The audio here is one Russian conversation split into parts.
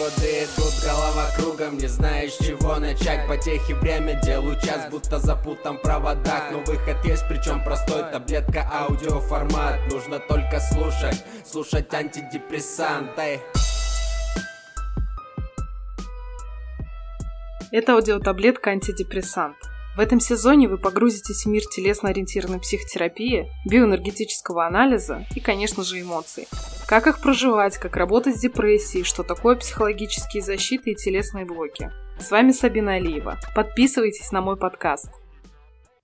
годы идут, голова кругом Не знаешь, чего начать Потехи время, делаю час Будто запутан в проводах Но выход есть, причем простой Таблетка, аудиоформат Нужно только слушать Слушать антидепрессанты Это аудиотаблетка антидепрессант. В этом сезоне вы погрузитесь в мир телесно-ориентированной психотерапии, биоэнергетического анализа и, конечно же, эмоций. Как их проживать, как работать с депрессией, что такое психологические защиты и телесные блоки. С вами Сабина Алиева. Подписывайтесь на мой подкаст.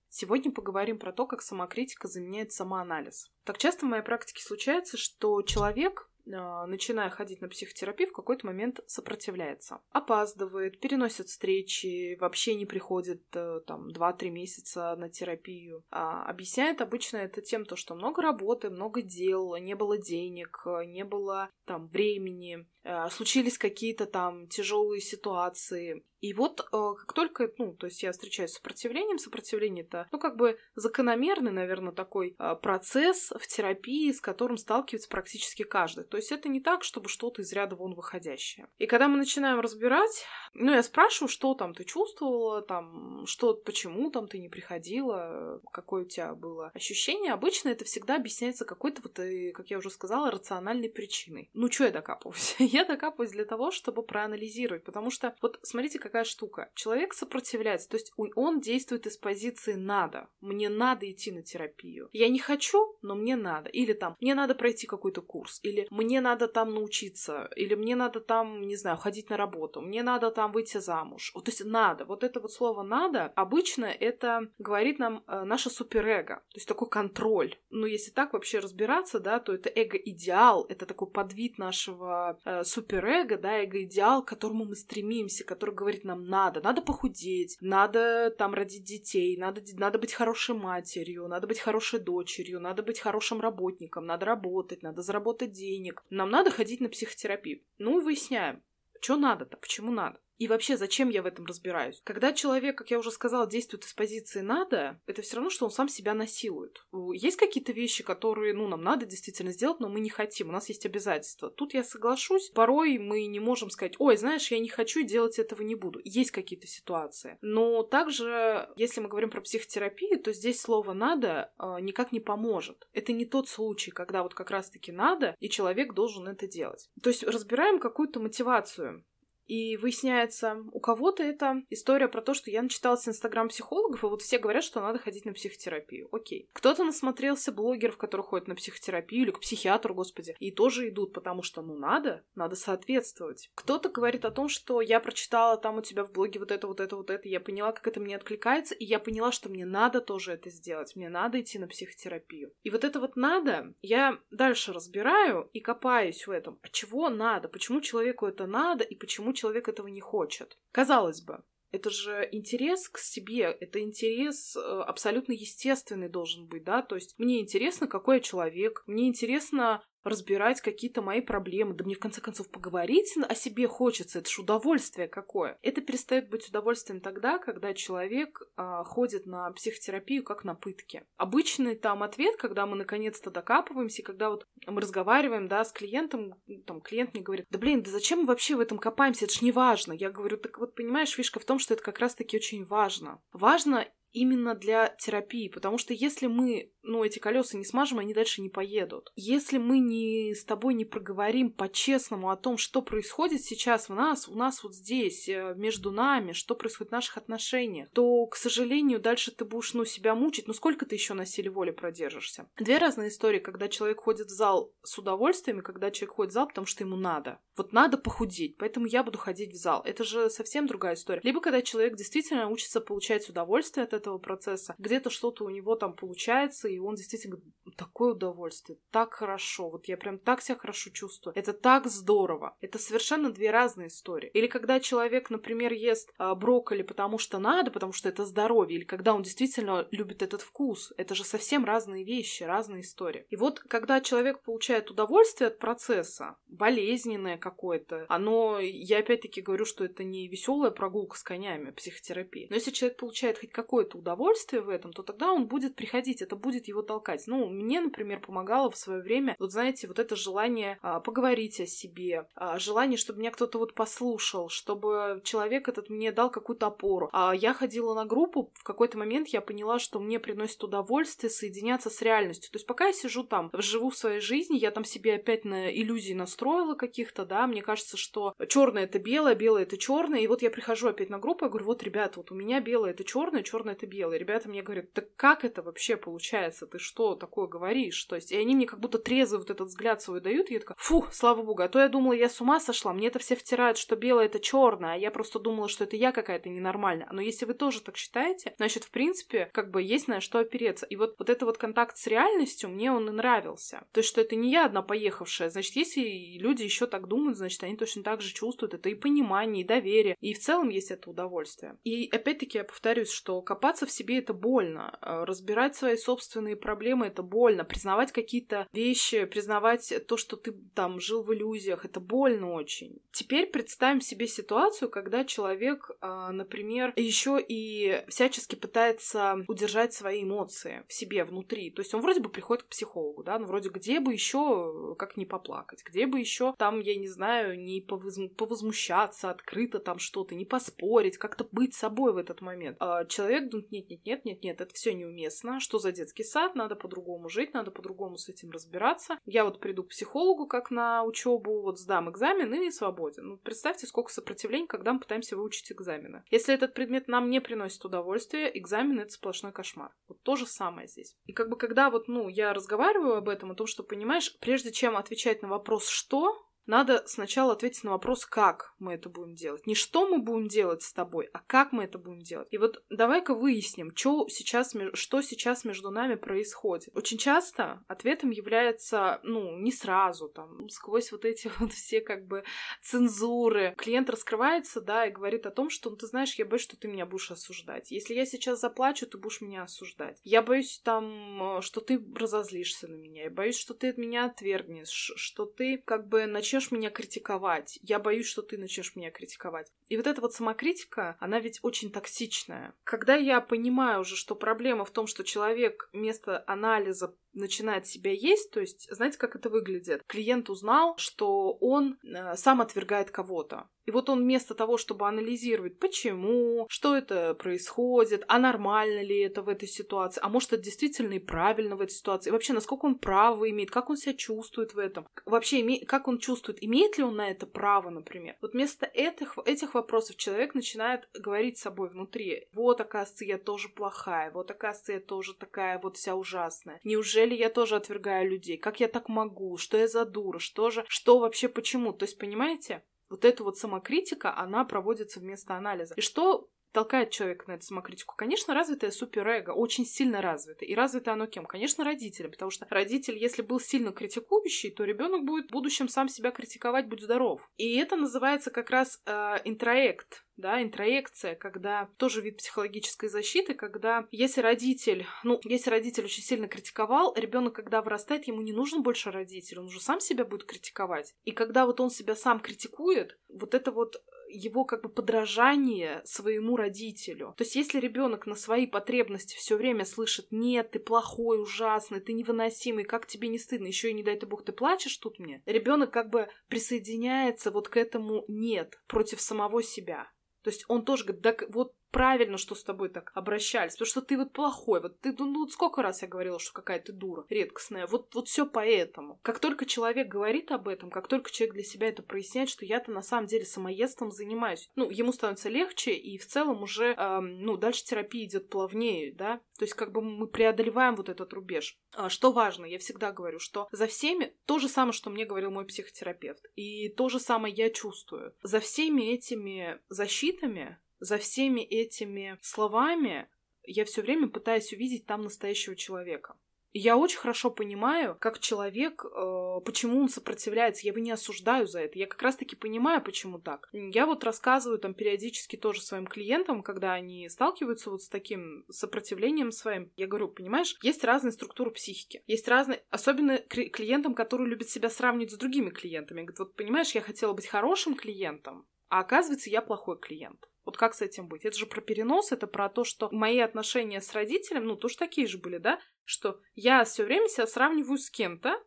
Сегодня поговорим про то, как самокритика заменяет самоанализ. Так часто в моей практике случается, что человек начиная ходить на психотерапию, в какой-то момент сопротивляется. Опаздывает, переносит встречи, вообще не приходит э, там 2-3 месяца на терапию. А объясняет обычно это тем, то, что много работы, много дел, не было денег, не было там времени, случились какие-то там тяжелые ситуации. И вот э, как только, ну, то есть я встречаюсь с сопротивлением, сопротивление это, ну, как бы закономерный, наверное, такой э, процесс в терапии, с которым сталкивается практически каждый. То есть это не так, чтобы что-то из ряда вон выходящее. И когда мы начинаем разбирать, ну, я спрашиваю, что там ты чувствовала, там, что, почему там ты не приходила, какое у тебя было ощущение. Обычно это всегда объясняется какой-то, вот, как я уже сказала, рациональной причиной. Ну, что я докапываюсь? я докапываюсь для того, чтобы проанализировать, потому что, вот, смотрите, какая штука. Человек сопротивляется, то есть он действует из позиции «надо». Мне надо идти на терапию. Я не хочу, но мне надо. Или там, мне надо пройти какой-то курс. Или мне надо там научиться. Или мне надо там, не знаю, ходить на работу. Мне надо там выйти замуж. Вот, то есть надо. Вот это вот слово «надо» обычно это говорит нам э, наше суперэго. То есть такой контроль. Ну, если так вообще разбираться, да, то это эго-идеал. Это такой подвид нашего э, суперэго, да, эго-идеал, к которому мы стремимся, который говорит нам надо, надо похудеть, надо там родить детей, надо, надо быть хорошей матерью, надо быть хорошей дочерью, надо быть хорошим работником, надо работать, надо заработать денег. Нам надо ходить на психотерапию. Ну и выясняем, что надо-то, почему надо. И вообще, зачем я в этом разбираюсь? Когда человек, как я уже сказала, действует из позиции «надо», это все равно, что он сам себя насилует. Есть какие-то вещи, которые, ну, нам надо действительно сделать, но мы не хотим, у нас есть обязательства. Тут я соглашусь, порой мы не можем сказать «Ой, знаешь, я не хочу делать этого не буду». Есть какие-то ситуации. Но также, если мы говорим про психотерапию, то здесь слово «надо» э, никак не поможет. Это не тот случай, когда вот как раз-таки надо, и человек должен это делать. То есть разбираем какую-то мотивацию. И выясняется, у кого-то это история про то, что я начиталась инстаграм психологов, и вот все говорят, что надо ходить на психотерапию. Окей. Кто-то насмотрелся блогеров, которые ходят на психотерапию или к психиатру, господи, и тоже идут, потому что, ну, надо, надо соответствовать. Кто-то говорит о том, что я прочитала там у тебя в блоге вот это, вот это, вот это, я поняла, как это мне откликается, и я поняла, что мне надо тоже это сделать, мне надо идти на психотерапию. И вот это вот надо, я дальше разбираю и копаюсь в этом. А чего надо? Почему человеку это надо, и почему человек этого не хочет. Казалось бы, это же интерес к себе, это интерес э, абсолютно естественный должен быть, да, то есть мне интересно, какой я человек, мне интересно, разбирать какие-то мои проблемы. Да мне в конце концов поговорить о себе хочется. Это же удовольствие какое. Это перестает быть удовольствием тогда, когда человек э, ходит на психотерапию как на пытки. Обычный там ответ, когда мы наконец-то докапываемся, когда вот мы разговариваем, да, с клиентом, там клиент мне говорит, да блин, да зачем мы вообще в этом копаемся, это ж не важно. Я говорю, так вот понимаешь, фишка в том, что это как раз-таки очень важно. Важно именно для терапии, потому что если мы, ну, эти колеса не смажем, они дальше не поедут. Если мы не с тобой не проговорим по-честному о том, что происходит сейчас в нас, у нас вот здесь, э, между нами, что происходит в наших отношениях, то, к сожалению, дальше ты будешь, ну, себя мучить. Ну, сколько ты еще на силе воли продержишься? Две разные истории, когда человек ходит в зал с удовольствием, и когда человек ходит в зал, потому что ему надо. Вот надо похудеть, поэтому я буду ходить в зал. Это же совсем другая история. Либо когда человек действительно учится получать удовольствие от этого процесса, где-то что-то у него там получается, и он действительно такое удовольствие, так хорошо, вот я прям так себя хорошо чувствую, это так здорово. Это совершенно две разные истории. Или когда человек, например, ест а, брокколи, потому что надо, потому что это здоровье, или когда он действительно любит этот вкус, это же совсем разные вещи, разные истории. И вот когда человек получает удовольствие от процесса, болезненное какое-то, оно, я опять-таки говорю, что это не веселая прогулка с конями, психотерапия, но если человек получает хоть какое-то удовольствие в этом, то тогда он будет приходить, это будет его толкать. Ну, мне, например, помогало в свое время, вот знаете, вот это желание а, поговорить о себе, а, желание, чтобы меня кто-то вот послушал, чтобы человек этот мне дал какую-то опору. А я ходила на группу, в какой-то момент я поняла, что мне приносит удовольствие соединяться с реальностью. То есть пока я сижу там, живу своей жизнью, я там себе опять на иллюзии настроила каких-то, да, мне кажется, что черное это белое, белое это черное, и вот я прихожу опять на группу, я говорю, вот, ребята, вот у меня белое это черное, черное это белое. Ребята мне говорят, так как это вообще получается? Ты что такое говоришь? То есть, и они мне как будто трезвый вот этот взгляд свой дают, и я такая, фу, слава богу, а то я думала, я с ума сошла, мне это все втирают, что белое это черное, а я просто думала, что это я какая-то ненормальная. Но если вы тоже так считаете, значит, в принципе, как бы есть на что опереться. И вот, вот это вот контакт с реальностью мне он и нравился. То есть, что это не я одна поехавшая. Значит, если люди еще так думают, значит, они точно так же чувствуют. Это и понимание, и доверие. И в целом есть это удовольствие. И опять-таки я повторюсь, что копаться в себе это больно. Э, разбирать свои собственные проблемы это больно. Признавать какие-то вещи, признавать то, что ты там жил в иллюзиях, это больно очень. Теперь представим себе ситуацию, когда человек, э, например, еще и всячески пытается удержать свои эмоции в себе внутри. То есть он вроде бы приходит к психологу, да, ну вроде где бы еще как не поплакать, где бы еще там, я не знаю, не повозму- повозмущаться открыто там что-то, не поспорить, как-то быть собой в этот момент. А человек думает, нет, нет, нет, нет, нет, это все неуместно, что за детский сад, надо по-другому жить, надо по-другому с этим разбираться. Я вот приду к психологу, как на учебу, вот сдам экзамен и свободен. Ну, представьте, сколько сопротивлений, когда мы пытаемся выучить экзамены. Если этот предмет нам не приносит удовольствия, экзамен — это сплошной кошмар. Вот то же самое здесь. И как бы когда вот, ну, я разговариваю об этом, о том, что, понимаешь, прежде чем отвечать на вопрос «что?», надо сначала ответить на вопрос, как мы это будем делать. Не что мы будем делать с тобой, а как мы это будем делать. И вот давай-ка выясним, что сейчас, что сейчас между нами происходит. Очень часто ответом является, ну, не сразу, там, сквозь вот эти вот все как бы цензуры. Клиент раскрывается, да, и говорит о том, что, ну, ты знаешь, я боюсь, что ты меня будешь осуждать. Если я сейчас заплачу, ты будешь меня осуждать. Я боюсь там, что ты разозлишься на меня. Я боюсь, что ты от меня отвергнешь, что ты как бы начнешь начнешь меня критиковать. Я боюсь, что ты начнешь меня критиковать. И вот эта вот самокритика, она ведь очень токсичная. Когда я понимаю уже, что проблема в том, что человек вместо анализа начинает себя есть, то есть, знаете, как это выглядит? Клиент узнал, что он э, сам отвергает кого-то. И вот он вместо того, чтобы анализировать, почему, что это происходит, а нормально ли это в этой ситуации, а может это действительно и правильно в этой ситуации, и вообще насколько он право имеет, как он себя чувствует в этом, вообще как он чувствует, имеет ли он на это право, например. Вот вместо этих, этих вопросов человек начинает говорить с собой внутри, вот, оказывается, я тоже плохая, вот, оказывается, я тоже такая вот вся ужасная. Неужели я тоже отвергаю людей? Как я так могу? Что я за дура? Что же? Что вообще почему? То есть, понимаете? Вот эта вот самокритика, она проводится вместо анализа. И что толкает человека на эту самокритику? Конечно, развитое суперэго, очень сильно развито. И развито оно кем? Конечно, родителям, потому что родитель, если был сильно критикующий, то ребенок будет в будущем сам себя критиковать, будь здоров. И это называется как раз э, интроект, да, интроекция, когда тоже вид психологической защиты, когда если родитель, ну, если родитель очень сильно критиковал, ребенок, когда вырастает, ему не нужен больше родитель, он уже сам себя будет критиковать. И когда вот он себя сам критикует, вот это вот его как бы подражание своему родителю. То есть если ребенок на свои потребности все время слышит «нет, ты плохой, ужасный, ты невыносимый, как тебе не стыдно, еще и не дай ты бог ты плачешь тут мне», ребенок как бы присоединяется вот к этому «нет» против самого себя. То есть он тоже говорит, да вот правильно, что с тобой так обращались, потому что ты вот плохой, вот ты, ну, ну сколько раз я говорила, что какая ты дура редкостная, вот, вот все поэтому. Как только человек говорит об этом, как только человек для себя это проясняет, что я-то на самом деле самоедством занимаюсь, ну, ему становится легче, и в целом уже, эм, ну, дальше терапия идет плавнее, да, то есть как бы мы преодолеваем вот этот рубеж. А, что важно, я всегда говорю, что за всеми то же самое, что мне говорил мой психотерапевт, и то же самое я чувствую. За всеми этими защитами за всеми этими словами я все время пытаюсь увидеть там настоящего человека. И я очень хорошо понимаю, как человек, э, почему он сопротивляется. Я его не осуждаю за это. Я как раз-таки понимаю, почему так. Я вот рассказываю там периодически тоже своим клиентам, когда они сталкиваются вот с таким сопротивлением своим. Я говорю, понимаешь, есть разные структуры психики. Есть разные, особенно клиентам, которые любят себя сравнивать с другими клиентами. Говорят, вот понимаешь, я хотела быть хорошим клиентом, а оказывается, я плохой клиент. Вот как с этим быть? Это же про перенос, это про то, что мои отношения с родителем, ну, тоже такие же были, да, что я все время себя сравниваю с кем-то,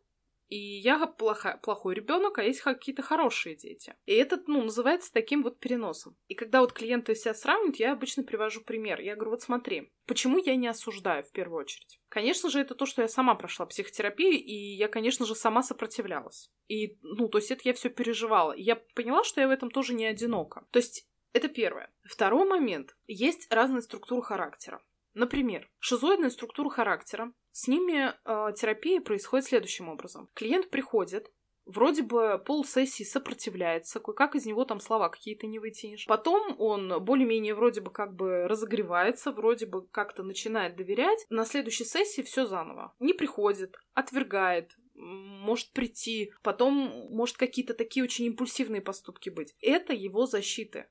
и я плохо, плохой ребенок, а есть какие-то хорошие дети. И это, ну, называется таким вот переносом. И когда вот клиенты себя сравнивают, я обычно привожу пример. Я говорю, вот смотри, почему я не осуждаю в первую очередь? Конечно же, это то, что я сама прошла психотерапию, и я, конечно же, сама сопротивлялась. И, ну, то есть это я все переживала. И я поняла, что я в этом тоже не одинока. То есть это первое. Второй момент. Есть разные структуры характера. Например, шизоидная структура характера. С ними э, терапия происходит следующим образом. Клиент приходит, вроде бы пол сессии сопротивляется, кое-как из него там слова какие-то не вытянешь. Потом он более-менее вроде бы как бы разогревается, вроде бы как-то начинает доверять. На следующей сессии все заново. Не приходит, отвергает, может прийти, потом может какие-то такие очень импульсивные поступки быть. Это его защиты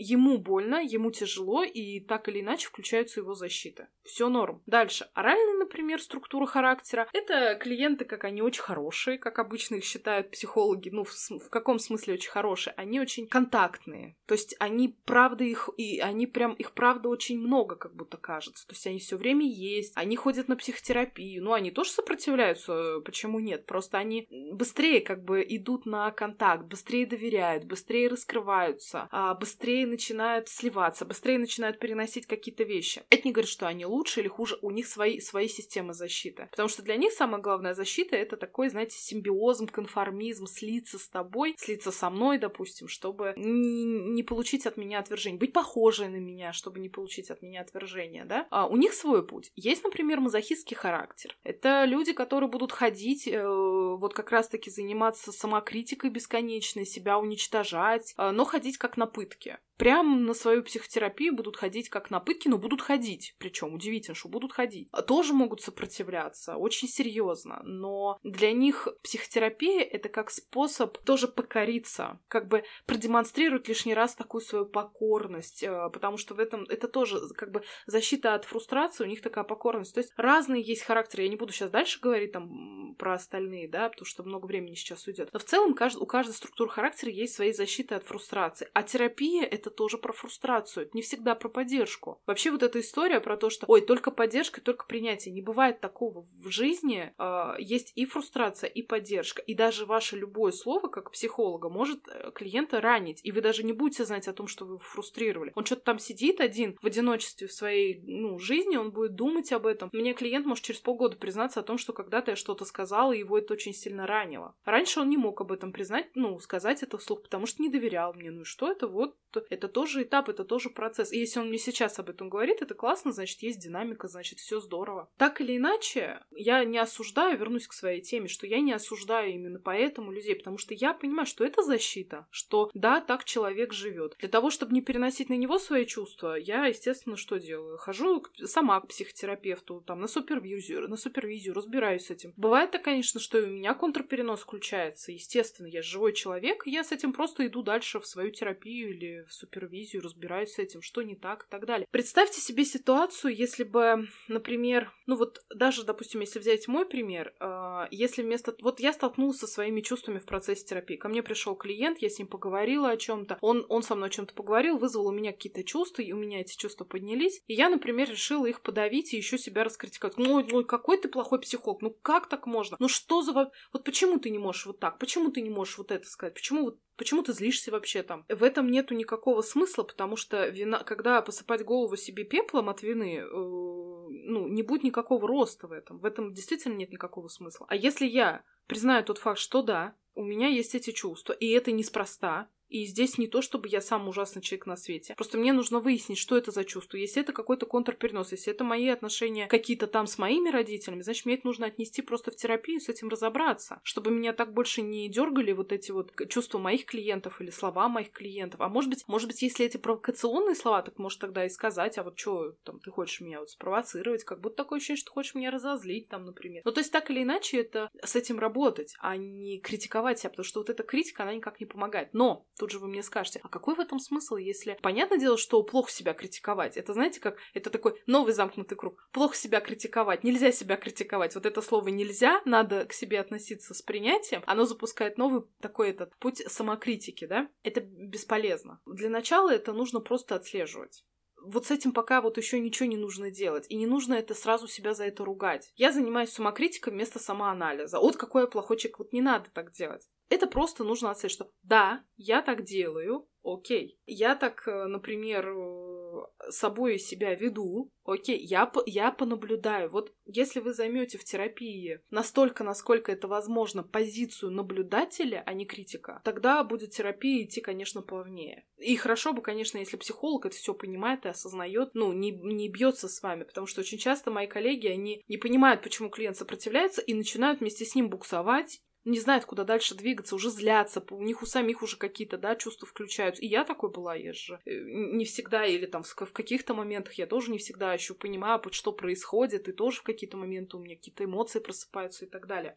ему больно, ему тяжело, и так или иначе включаются его защиты. Все норм. Дальше. Оральная, например, структура характера. Это клиенты, как они очень хорошие, как обычно их считают психологи. Ну, в, в каком смысле очень хорошие? Они очень контактные. То есть они, правда, их, и они прям, их правда очень много, как будто кажется. То есть они все время есть, они ходят на психотерапию. Ну, они тоже сопротивляются, почему нет? Просто они быстрее как бы идут на контакт, быстрее доверяют, быстрее раскрываются, а быстрее начинают сливаться, быстрее начинают переносить какие-то вещи. Это не говорит, что они лучше или хуже, у них свои, свои системы защиты. Потому что для них самая главная защита — это такой, знаете, симбиозм, конформизм, слиться с тобой, слиться со мной, допустим, чтобы не, не получить от меня отвержение, быть похожей на меня, чтобы не получить от меня отвержение, да? А у них свой путь. Есть, например, мазохистский характер. Это люди, которые будут ходить, э, вот как раз-таки заниматься самокритикой бесконечной, себя уничтожать, э, но ходить как на пытки прям на свою психотерапию будут ходить как на пытки, но будут ходить. Причем удивительно, что будут ходить. А тоже могут сопротивляться, очень серьезно. Но для них психотерапия это как способ тоже покориться, как бы продемонстрировать лишний раз такую свою покорность, э, потому что в этом это тоже как бы защита от фрустрации, у них такая покорность. То есть разные есть характеры. Я не буду сейчас дальше говорить там про остальные, да, потому что много времени сейчас уйдет. Но в целом у каждой структуры характера есть свои защиты от фрустрации. А терапия это это тоже про фрустрацию, это не всегда про поддержку. Вообще вот эта история про то, что, ой, только поддержка, только принятие. Не бывает такого. В жизни э, есть и фрустрация, и поддержка. И даже ваше любое слово, как психолога, может э, клиента ранить. И вы даже не будете знать о том, что вы фрустрировали. Он что-то там сидит один в одиночестве в своей ну, жизни, он будет думать об этом. Мне клиент может через полгода признаться о том, что когда-то я что-то сказала, и его это очень сильно ранило. Раньше он не мог об этом признать, ну, сказать это вслух, потому что не доверял мне. Ну и что это? Вот это тоже этап, это тоже процесс. И если он мне сейчас об этом говорит, это классно, значит, есть динамика, значит, все здорово. Так или иначе, я не осуждаю, вернусь к своей теме, что я не осуждаю именно поэтому людей, потому что я понимаю, что это защита, что да, так человек живет. Для того, чтобы не переносить на него свои чувства, я, естественно, что делаю? Хожу сама к психотерапевту, там, на супервизию, на супервизию, разбираюсь с этим. Бывает так, конечно, что и у меня контрперенос включается, естественно, я живой человек, я с этим просто иду дальше в свою терапию или в супервизию, разбираюсь с этим, что не так и так далее. Представьте себе ситуацию, если бы, например, ну вот даже, допустим, если взять мой пример, э, если вместо... Вот я столкнулся со своими чувствами в процессе терапии. Ко мне пришел клиент, я с ним поговорила о чем-то, он, он со мной о чем-то поговорил, вызвал у меня какие-то чувства, и у меня эти чувства поднялись, и я, например, решила их подавить и еще себя раскритиковать. Ну, ну, какой ты плохой психолог, ну как так можно? Ну что за... Вот почему ты не можешь вот так? Почему ты не можешь вот это сказать? Почему вот Почему ты злишься вообще там? В этом нету никакого смысла, потому что вина, когда посыпать голову себе пеплом от вины, э, ну, не будет никакого роста в этом. В этом действительно нет никакого смысла. А если я признаю тот факт, что да, у меня есть эти чувства, и это неспроста, и здесь не то, чтобы я сам ужасный человек на свете. Просто мне нужно выяснить, что это за чувство. Если это какой-то контрперенос, если это мои отношения какие-то там с моими родителями, значит, мне это нужно отнести просто в терапию, с этим разобраться, чтобы меня так больше не дергали вот эти вот чувства моих клиентов или слова моих клиентов. А может быть, может быть, если эти провокационные слова, так может тогда и сказать, а вот что там ты хочешь меня вот спровоцировать, как будто такое ощущение, что ты хочешь меня разозлить там, например. Ну, то есть так или иначе это с этим работать, а не критиковать себя, потому что вот эта критика, она никак не помогает. Но тут же вы мне скажете, а какой в этом смысл, если... Понятное дело, что плохо себя критиковать. Это, знаете, как... Это такой новый замкнутый круг. Плохо себя критиковать, нельзя себя критиковать. Вот это слово «нельзя», надо к себе относиться с принятием. Оно запускает новый такой этот путь самокритики, да? Это бесполезно. Для начала это нужно просто отслеживать вот с этим пока вот еще ничего не нужно делать. И не нужно это сразу себя за это ругать. Я занимаюсь самокритикой вместо самоанализа. Вот какой я плохой человек, вот не надо так делать. Это просто нужно оценить, что да, я так делаю, окей. Я так, э, например, э, собой себя веду, окей, я, я понаблюдаю. Вот если вы займете в терапии настолько, насколько это возможно, позицию наблюдателя, а не критика, тогда будет терапия идти, конечно, плавнее. И хорошо бы, конечно, если психолог это все понимает и осознает, ну, не, не бьется с вами, потому что очень часто мои коллеги, они не понимают, почему клиент сопротивляется, и начинают вместе с ним буксовать, не знают, куда дальше двигаться, уже злятся, у них у самих уже какие-то, да, чувства включаются. И я такой была, я же э, не всегда, или там в каких-то моментах я тоже не всегда еще понимаю, что происходит, и тоже в какие-то моменты у меня какие-то эмоции просыпаются и так далее.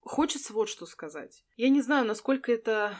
Хочется вот что сказать. Я не знаю, насколько это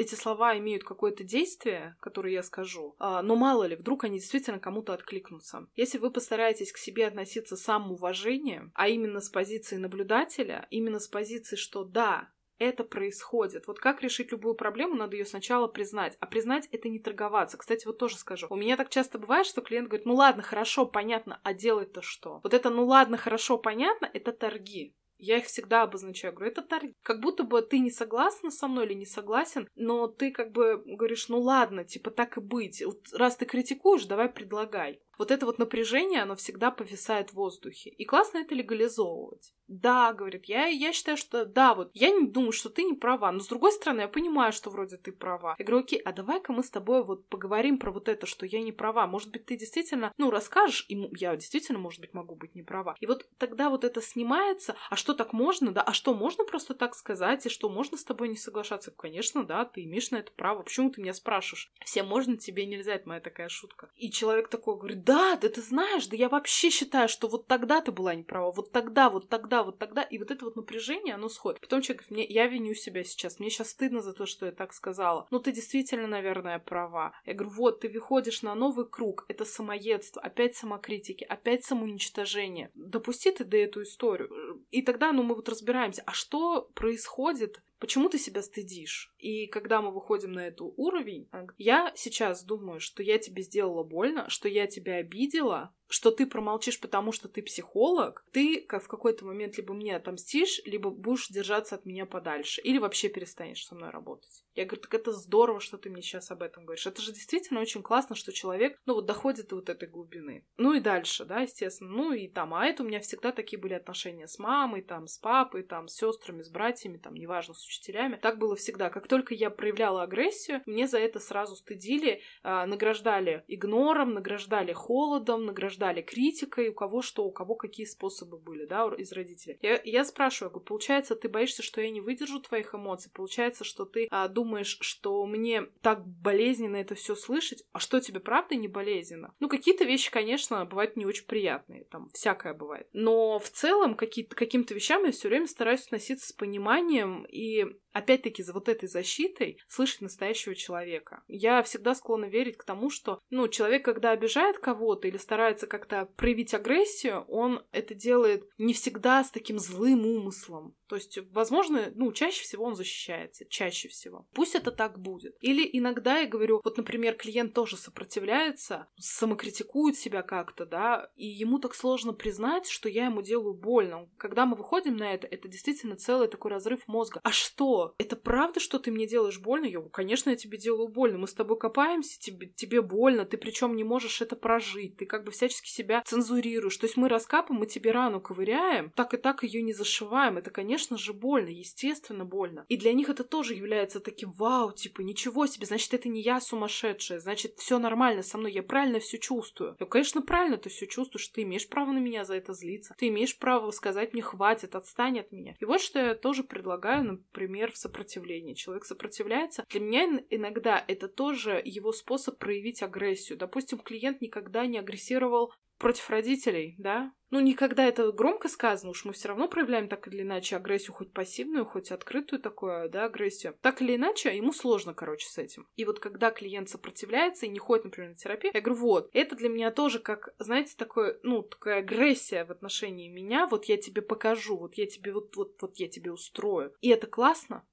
эти слова имеют какое-то действие, которое я скажу, а, но мало ли, вдруг они действительно кому-то откликнутся. Если вы постараетесь к себе относиться с самоуважением, а именно с позиции наблюдателя, именно с позиции, что да, это происходит. Вот как решить любую проблему, надо ее сначала признать. А признать это не торговаться. Кстати, вот тоже скажу. У меня так часто бывает, что клиент говорит, ну ладно, хорошо, понятно, а делать-то что? Вот это ну ладно, хорошо, понятно, это торги. Я их всегда обозначаю. Говорю, это таргет. Как будто бы ты не согласна со мной или не согласен, но ты как бы говоришь, ну ладно, типа так и быть. Вот раз ты критикуешь, давай предлагай. Вот это вот напряжение, оно всегда повисает в воздухе. И классно это легализовывать. Да, говорит, я, я считаю, что да, вот я не думаю, что ты не права, но с другой стороны, я понимаю, что вроде ты права. Я говорю, окей, а давай-ка мы с тобой вот поговорим про вот это, что я не права. Может быть, ты действительно, ну, расскажешь, и я действительно, может быть, могу быть не права. И вот тогда вот это снимается, а что так можно, да, а что можно просто так сказать, и что можно с тобой не соглашаться? Конечно, да, ты имеешь на это право. Почему ты меня спрашиваешь? Все можно, тебе нельзя, это моя такая шутка. И человек такой говорит, да, да ты знаешь, да я вообще считаю, что вот тогда ты была не права, вот тогда, вот тогда, вот тогда, и вот это вот напряжение, оно сходит. Потом человек говорит, мне, я виню себя сейчас, мне сейчас стыдно за то, что я так сказала. Ну, ты действительно, наверное, права. Я говорю, вот, ты выходишь на новый круг, это самоедство, опять самокритики, опять самоуничтожение. Допусти ты до эту историю. И тогда, ну, мы вот разбираемся, а что происходит Почему ты себя стыдишь? И когда мы выходим на этот уровень, я сейчас думаю, что я тебе сделала больно, что я тебя обидела, что ты промолчишь, потому что ты психолог, ты как в какой-то момент либо мне отомстишь, либо будешь держаться от меня подальше, или вообще перестанешь со мной работать. Я говорю, так это здорово, что ты мне сейчас об этом говоришь. Это же действительно очень классно, что человек, ну вот доходит до вот этой глубины. Ну и дальше, да, естественно. Ну и там, а это у меня всегда такие были отношения с мамой, там, с папой, там, с сестрами, с братьями, там, неважно, с учителями. Так было всегда. Как только я проявляла агрессию, мне за это сразу стыдили, э, награждали игнором, награждали холодом, награждали ждали критикой, у кого что, у кого какие способы были, да, из родителей. Я, я спрашиваю, говорю, получается, ты боишься, что я не выдержу твоих эмоций? Получается, что ты а, думаешь, что мне так болезненно это все слышать? А что тебе правда не болезненно? Ну, какие-то вещи, конечно, бывают не очень приятные, там, всякое бывает. Но в целом какие-то, каким-то вещам я все время стараюсь относиться с пониманием и опять-таки за вот этой защитой слышать настоящего человека. Я всегда склонна верить к тому, что, ну, человек, когда обижает кого-то или старается как-то проявить агрессию, он это делает не всегда с таким злым умыслом. То есть, возможно, ну, чаще всего он защищается, чаще всего. Пусть это так будет. Или иногда я говорю, вот, например, клиент тоже сопротивляется, самокритикует себя как-то, да, и ему так сложно признать, что я ему делаю больно. Когда мы выходим на это, это действительно целый такой разрыв мозга. А что? Это правда, что ты мне делаешь больно? Я конечно, я тебе делаю больно. Мы с тобой копаемся, тебе, тебе больно, ты причем не можешь это прожить. Ты как бы всячески себя цензурируешь. То есть мы раскапываем, мы тебе рану ковыряем, так и так ее не зашиваем. Это, конечно, конечно же, больно, естественно, больно. И для них это тоже является таким вау, типа, ничего себе, значит, это не я сумасшедшая, значит, все нормально со мной, я правильно все чувствую. Я, конечно, правильно ты все чувствуешь, ты имеешь право на меня за это злиться, ты имеешь право сказать мне хватит, отстань от меня. И вот что я тоже предлагаю, например, в сопротивлении. Человек сопротивляется. Для меня иногда это тоже его способ проявить агрессию. Допустим, клиент никогда не агрессировал против родителей, да, ну, никогда это громко сказано, уж мы все равно проявляем так или иначе агрессию, хоть пассивную, хоть открытую такую, да, агрессию. Так или иначе, ему сложно, короче, с этим. И вот когда клиент сопротивляется и не ходит, например, на терапию, я говорю, вот, это для меня тоже как, знаете, такое, ну, такая агрессия в отношении меня, вот я тебе покажу, вот я тебе, вот, вот, вот я тебе устрою. И это классно,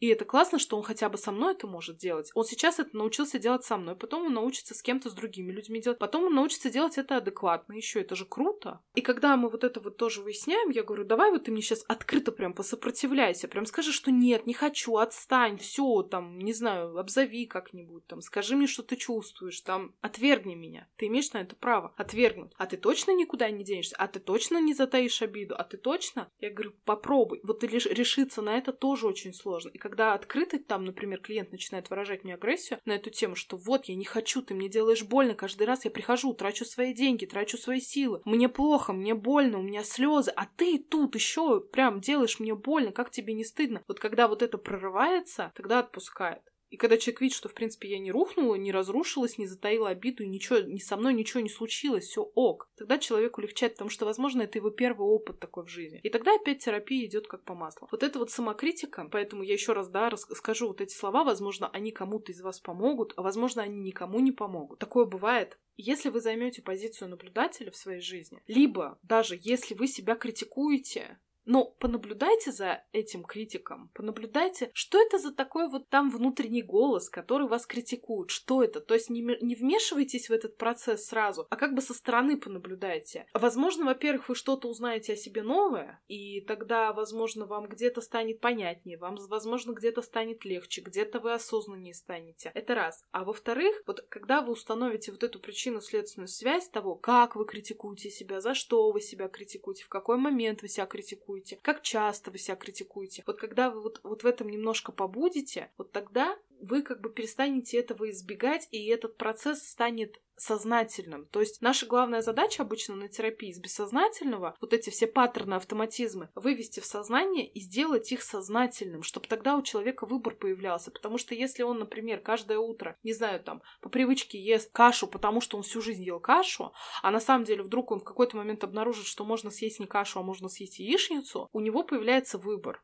и это классно, что он хотя бы со мной это может делать. Он сейчас это научился делать со мной, потом он научится с кем-то, с другими людьми делать, потом он научится делать это адекватно еще. Это же круто. И когда мы вот это вот тоже выясняем, я говорю, давай вот ты мне сейчас открыто прям посопротивляйся, прям скажи, что нет, не хочу, отстань, все, там, не знаю, обзови как-нибудь, там, скажи мне, что ты чувствуешь, там, отвергни меня. Ты имеешь на это право отвергнуть. А ты точно никуда не денешься? А ты точно не затаишь обиду? А ты точно? Я говорю, попробуй. Вот решиться на это тоже очень сложно. И когда открыто там, например, клиент начинает выражать мне агрессию на эту тему, что вот, я не хочу, ты мне делаешь больно, каждый раз я прихожу, трачу свои деньги, трачу свои силы, мне плохо, мне больно, у меня слезы, а ты тут еще прям делаешь мне больно, как тебе не стыдно? Вот когда вот это прорывается, тогда отпускает. И когда человек видит, что, в принципе, я не рухнула, не разрушилась, не затаила обиду, ничего, ни со мной ничего не случилось, все ок, тогда человеку легчает, потому что, возможно, это его первый опыт такой в жизни. И тогда опять терапия идет как по маслу. Вот это вот самокритика, поэтому я еще раз, да, расскажу вот эти слова, возможно, они кому-то из вас помогут, а возможно, они никому не помогут. Такое бывает. Если вы займете позицию наблюдателя в своей жизни, либо даже если вы себя критикуете, но понаблюдайте за этим критиком, понаблюдайте, что это за такой вот там внутренний голос, который вас критикует, что это. То есть не, не вмешивайтесь в этот процесс сразу, а как бы со стороны понаблюдайте. Возможно, во-первых, вы что-то узнаете о себе новое, и тогда, возможно, вам где-то станет понятнее, вам, возможно, где-то станет легче, где-то вы осознаннее станете. Это раз. А во-вторых, вот когда вы установите вот эту причинно-следственную связь того, как вы критикуете себя, за что вы себя критикуете, в какой момент вы себя критикуете, критикуете, как часто вы себя критикуете. Вот когда вы вот, вот в этом немножко побудете, вот тогда вы как бы перестанете этого избегать, и этот процесс станет сознательным. То есть наша главная задача обычно на терапии с бессознательного, вот эти все паттерны, автоматизмы, вывести в сознание и сделать их сознательным, чтобы тогда у человека выбор появлялся. Потому что если он, например, каждое утро, не знаю, там, по привычке ест кашу, потому что он всю жизнь ел кашу, а на самом деле вдруг он в какой-то момент обнаружит, что можно съесть не кашу, а можно съесть яичницу, у него появляется выбор.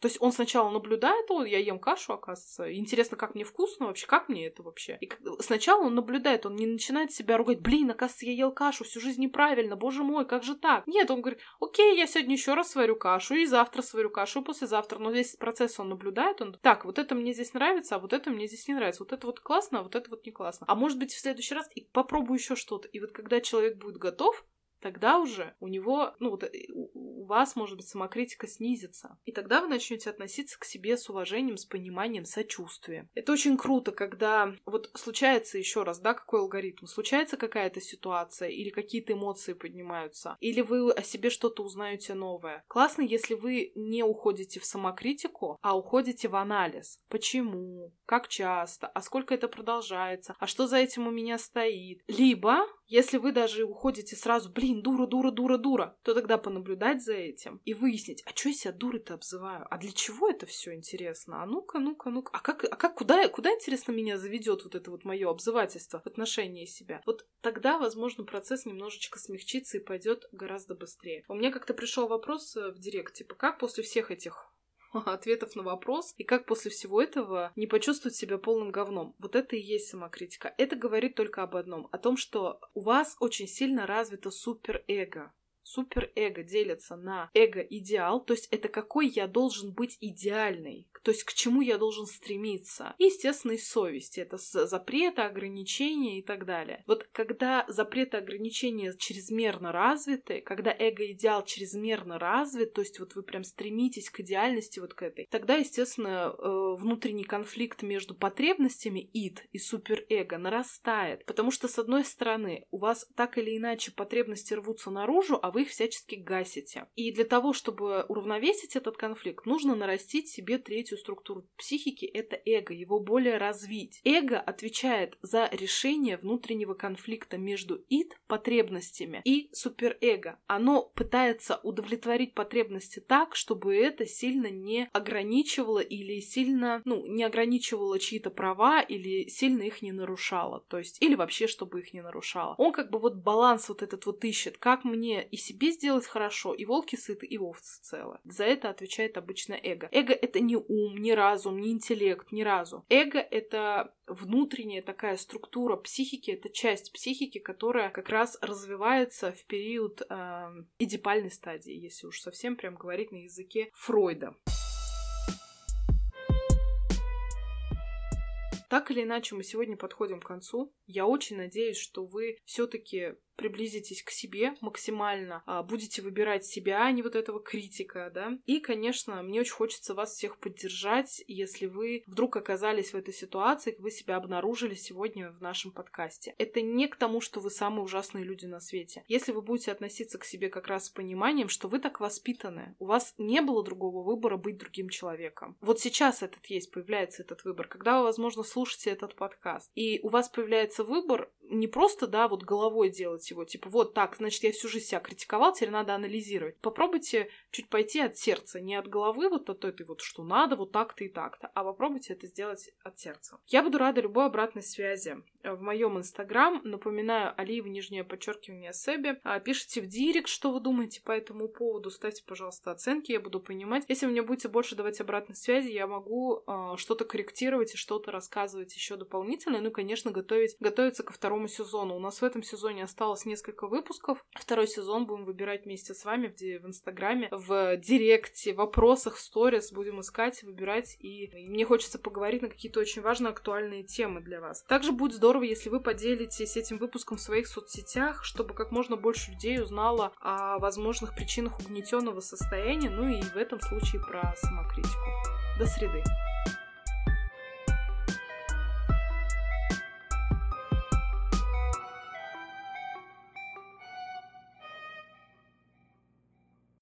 То есть он сначала наблюдает, о, я ем кашу, оказывается, интересно, как мне вкусно вообще, как мне это вообще. И сначала он наблюдает, он не начинает себя ругать, блин, оказывается, я ел кашу всю жизнь неправильно, боже мой, как же так? Нет, он говорит, окей, я сегодня еще раз сварю кашу, и завтра сварю кашу, и послезавтра. Но весь процесс он наблюдает, он, так, вот это мне здесь нравится, а вот это мне здесь не нравится, вот это вот классно, а вот это вот не классно. А может быть, в следующий раз и попробую еще что-то. И вот когда человек будет готов, тогда уже у него, ну вот э, вас, может быть, самокритика снизится. И тогда вы начнете относиться к себе с уважением, с пониманием, сочувствием. Это очень круто, когда вот случается еще раз, да, какой алгоритм, случается какая-то ситуация или какие-то эмоции поднимаются, или вы о себе что-то узнаете новое. Классно, если вы не уходите в самокритику, а уходите в анализ. Почему? Как часто? А сколько это продолжается? А что за этим у меня стоит? Либо если вы даже уходите сразу, блин, дура, дура, дура, дура, то тогда понаблюдать за этим и выяснить, а что я себя дурой-то обзываю? А для чего это все интересно? А ну-ка, ну-ка, ну-ка. А как, а как, куда, куда, интересно, меня заведет вот это вот мое обзывательство в отношении себя? Вот тогда, возможно, процесс немножечко смягчится и пойдет гораздо быстрее. У меня как-то пришел вопрос э, в директ, типа, как после всех этих ответов на вопрос, и как после всего этого не почувствовать себя полным говном. Вот это и есть самокритика. Это говорит только об одном, о том, что у вас очень сильно развито суперэго. Суперэго делится на эго-идеал, то есть это какой я должен быть идеальный, то есть к чему я должен стремиться. И, естественно, и совесть. Это запреты, ограничения и так далее. Вот когда запреты, ограничения чрезмерно развиты, когда эго-идеал чрезмерно развит, то есть вот вы прям стремитесь к идеальности вот к этой, тогда, естественно, э, внутренний конфликт между потребностями ид и суперэго нарастает. Потому что, с одной стороны, у вас так или иначе потребности рвутся наружу, а вы их всячески гасите. И для того, чтобы уравновесить этот конфликт, нужно нарастить себе третью структуру психики — это эго, его более развить. Эго отвечает за решение внутреннего конфликта между ид, потребностями, и суперэго. Оно пытается удовлетворить потребности так, чтобы это сильно не ограничивало или сильно, ну, не ограничивало чьи-то права или сильно их не нарушало. То есть, или вообще, чтобы их не нарушало. Он как бы вот баланс вот этот вот ищет, как мне и себе сделать хорошо, и волки сыты, и овцы целы. За это отвечает обычно эго. Эго — это не ум, не разум, не интеллект, ни разу. Эго — это внутренняя такая структура психики, это часть психики, которая как раз развивается в период э, эдипальной стадии, если уж совсем прям говорить на языке Фройда. Так или иначе, мы сегодня подходим к концу. Я очень надеюсь, что вы все-таки приблизитесь к себе максимально, а, будете выбирать себя, а не вот этого критика, да. И, конечно, мне очень хочется вас всех поддержать, если вы вдруг оказались в этой ситуации, вы себя обнаружили сегодня в нашем подкасте. Это не к тому, что вы самые ужасные люди на свете. Если вы будете относиться к себе как раз с пониманием, что вы так воспитаны, у вас не было другого выбора быть другим человеком. Вот сейчас этот есть, появляется этот выбор, когда вы, возможно, слушаете этот подкаст, и у вас появляется выбор не просто, да, вот головой делать его, типа, вот так, значит, я всю жизнь себя критиковал, теперь надо анализировать. Попробуйте чуть пойти от сердца, не от головы, вот от этой вот, что надо, вот так-то и так-то, а попробуйте это сделать от сердца. Я буду рада любой обратной связи в моем инстаграм. Напоминаю, Алиева, нижнее подчеркивание Себе. А, пишите в директ, что вы думаете по этому поводу. Ставьте, пожалуйста, оценки, я буду понимать. Если вы мне будете больше давать обратной связи, я могу э, что-то корректировать и что-то рассказывать еще дополнительно. Ну и, конечно, готовить, готовиться ко второму сезону. У нас в этом сезоне осталось несколько выпусков. Второй сезон будем выбирать вместе с вами в, в Инстаграме, в Директе, в вопросах, в сторис будем искать, выбирать. И, и мне хочется поговорить на какие-то очень важные, актуальные темы для вас. Также будет здорово, если вы поделитесь этим выпуском в своих соцсетях, чтобы как можно больше людей узнало о возможных причинах угнетенного состояния, ну и в этом случае про самокритику. До среды.